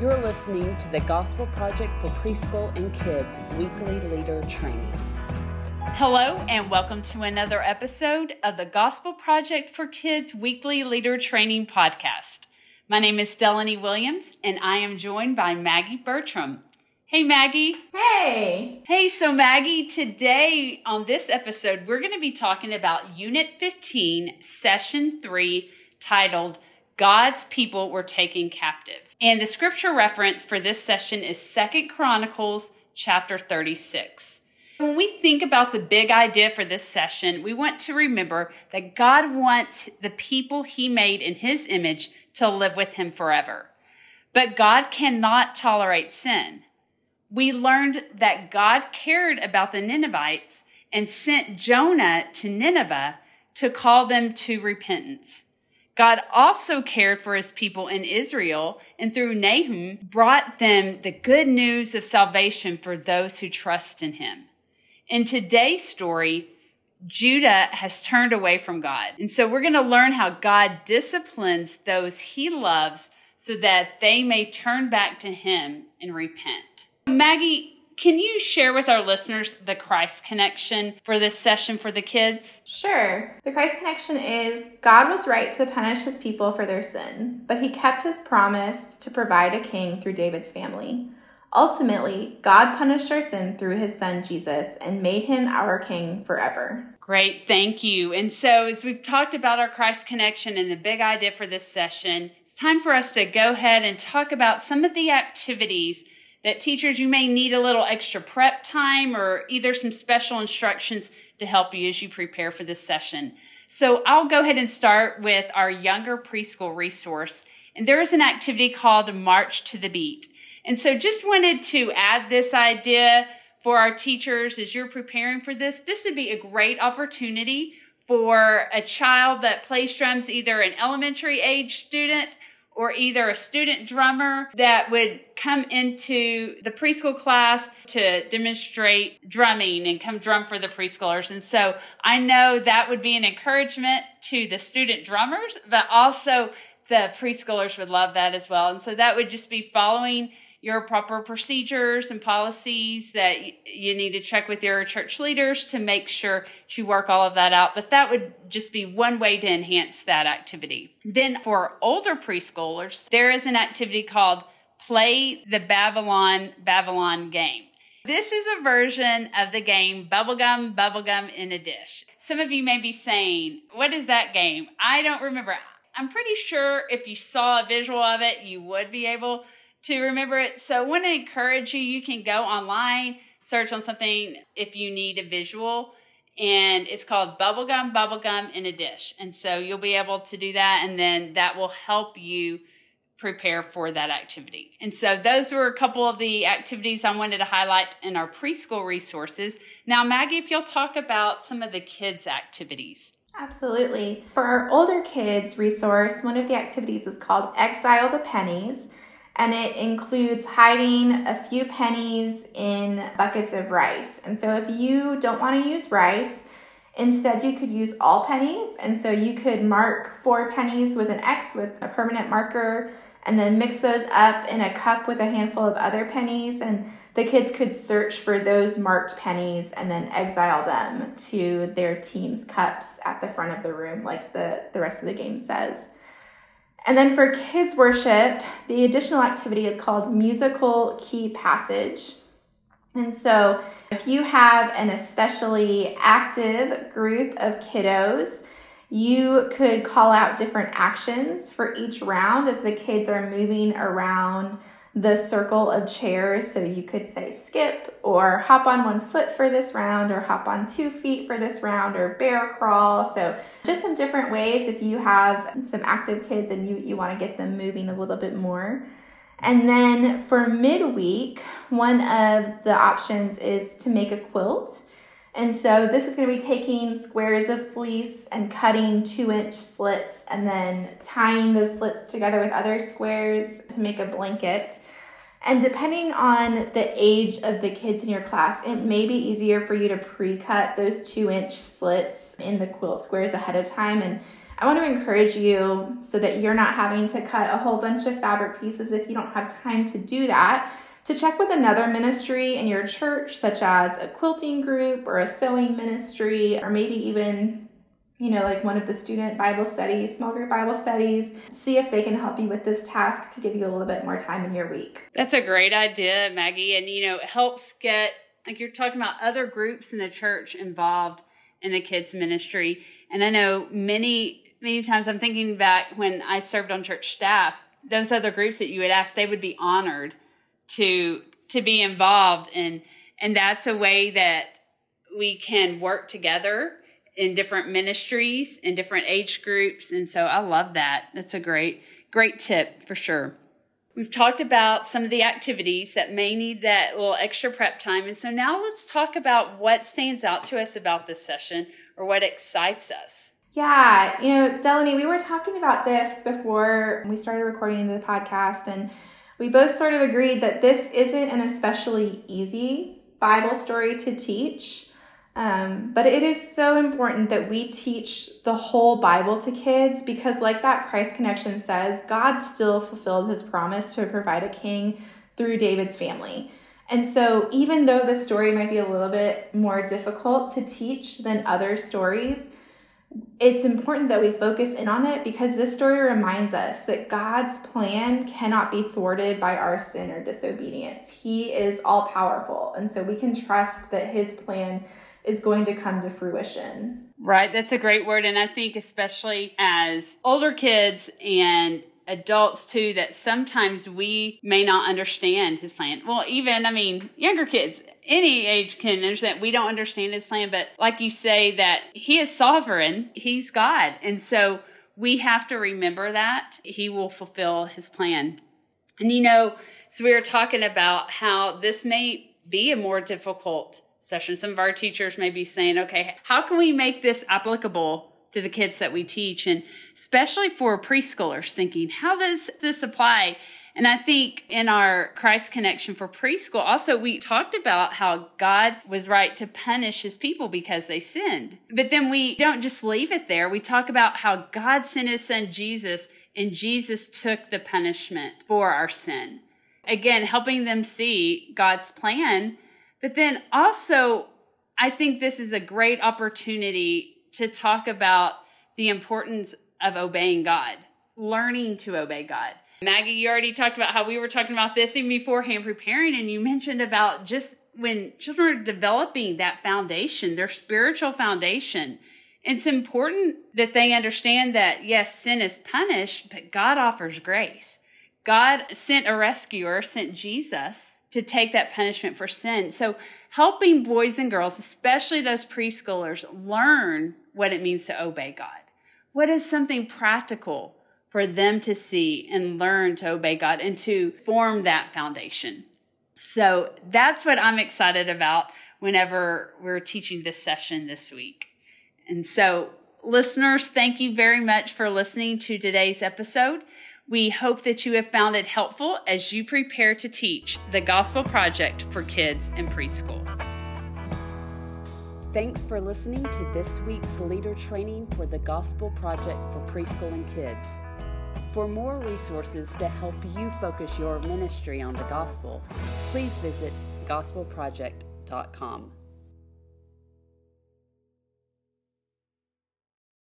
You're listening to the Gospel Project for Preschool and Kids weekly leader training. Hello, and welcome to another episode of the Gospel Project for Kids weekly leader training podcast. My name is Delaney Williams, and I am joined by Maggie Bertram. Hey, Maggie. Hey. Hey, so Maggie, today on this episode, we're going to be talking about Unit 15, Session 3, titled God's People Were Taken Captive. And the scripture reference for this session is Second Chronicles chapter 36. When we think about the big idea for this session, we want to remember that God wants the people he made in his image to live with him forever. But God cannot tolerate sin. We learned that God cared about the Ninevites and sent Jonah to Nineveh to call them to repentance. God also cared for his people in Israel and through Nahum brought them the good news of salvation for those who trust in him. In today's story, Judah has turned away from God. And so we're going to learn how God disciplines those he loves so that they may turn back to him and repent. Maggie, can you share with our listeners the Christ connection for this session for the kids? Sure. The Christ connection is God was right to punish his people for their sin, but he kept his promise to provide a king through David's family. Ultimately, God punished our sin through his son Jesus and made him our king forever. Great, thank you. And so, as we've talked about our Christ connection and the big idea for this session, it's time for us to go ahead and talk about some of the activities that teachers, you may need a little extra prep time or either some special instructions to help you as you prepare for this session. So I'll go ahead and start with our younger preschool resource. And there is an activity called March to the Beat. And so just wanted to add this idea for our teachers as you're preparing for this. This would be a great opportunity for a child that plays drums, either an elementary age student or either a student drummer that would come into the preschool class to demonstrate drumming and come drum for the preschoolers. And so I know that would be an encouragement to the student drummers, but also the preschoolers would love that as well. And so that would just be following your proper procedures and policies that you need to check with your church leaders to make sure you work all of that out. But that would just be one way to enhance that activity. Then for older preschoolers, there is an activity called Play the Babylon Babylon game. This is a version of the game Bubblegum Bubblegum in a Dish. Some of you may be saying, What is that game? I don't remember. I'm pretty sure if you saw a visual of it, you would be able to remember it. So I want to encourage you, you can go online, search on something if you need a visual. And it's called Bubblegum, Bubblegum in a Dish. And so you'll be able to do that, and then that will help you prepare for that activity. And so those were a couple of the activities I wanted to highlight in our preschool resources. Now, Maggie, if you'll talk about some of the kids' activities. Absolutely. For our older kids resource, one of the activities is called Exile the Pennies and it includes hiding a few pennies in buckets of rice. And so if you don't want to use rice, instead you could use all pennies. And so you could mark four pennies with an X with a permanent marker and then mix those up in a cup with a handful of other pennies and the kids could search for those marked pennies and then exile them to their team's cups at the front of the room like the, the rest of the game says. And then for kids worship, the additional activity is called musical key passage. And so if you have an especially active group of kiddos, you could call out different actions for each round as the kids are moving around the circle of chairs. So you could say skip or hop on one foot for this round or hop on two feet for this round or bear crawl. So just some different ways if you have some active kids and you, you want to get them moving a little bit more. And then for midweek, one of the options is to make a quilt. And so this is going to be taking squares of fleece and cutting two inch slits and then tying those slits together with other squares to make a blanket. And depending on the age of the kids in your class, it may be easier for you to pre cut those two inch slits in the quilt squares ahead of time. And I want to encourage you so that you're not having to cut a whole bunch of fabric pieces if you don't have time to do that. To check with another ministry in your church, such as a quilting group or a sewing ministry, or maybe even you know, like one of the student Bible studies, small group Bible studies, see if they can help you with this task to give you a little bit more time in your week. That's a great idea, Maggie. And, you know, it helps get, like you're talking about other groups in the church involved in the kids' ministry. And I know many, many times I'm thinking back when I served on church staff, those other groups that you would ask, they would be honored to to be involved and and that's a way that we can work together in different ministries in different age groups. And so i love that. That's a great great tip for sure. We've talked about some of the activities that may need that little extra prep time. And so now let's talk about what stands out to us about this session or what excites us. Yeah you know delaney we were talking about this before we started recording the podcast. And we both sort of agreed that this isn't an especially easy bible story to teach um, but it is so important that we teach the whole Bible to kids because, like that Christ Connection says, God still fulfilled his promise to provide a king through David's family. And so, even though the story might be a little bit more difficult to teach than other stories, it's important that we focus in on it because this story reminds us that God's plan cannot be thwarted by our sin or disobedience. He is all powerful. And so we can trust that his plan is going to come to fruition. Right. That's a great word. And I think, especially as older kids and adults too, that sometimes we may not understand his plan. Well, even, I mean, younger kids, any age can understand. We don't understand his plan, but like you say, that he is sovereign, he's God. And so we have to remember that he will fulfill his plan. And you know, so we were talking about how this may be a more difficult session. Some of our teachers may be saying, okay, how can we make this applicable to the kids that we teach? And especially for preschoolers thinking, how does this apply? And I think in our Christ connection for preschool, also we talked about how God was right to punish his people because they sinned. But then we don't just leave it there. We talk about how God sent his son Jesus and Jesus took the punishment for our sin. Again, helping them see God's plan but then also, I think this is a great opportunity to talk about the importance of obeying God, learning to obey God. Maggie, you already talked about how we were talking about this even beforehand preparing, and you mentioned about just when children are developing that foundation, their spiritual foundation. It's important that they understand that yes, sin is punished, but God offers grace. God sent a rescuer, sent Jesus to take that punishment for sin. So helping boys and girls, especially those preschoolers, learn what it means to obey God. What is something practical for them to see and learn to obey God and to form that foundation? So that's what I'm excited about whenever we're teaching this session this week. And so, listeners, thank you very much for listening to today's episode. We hope that you have found it helpful as you prepare to teach the Gospel Project for kids in preschool. Thanks for listening to this week's leader training for the Gospel Project for Preschool and Kids. For more resources to help you focus your ministry on the gospel, please visit gospelproject.com.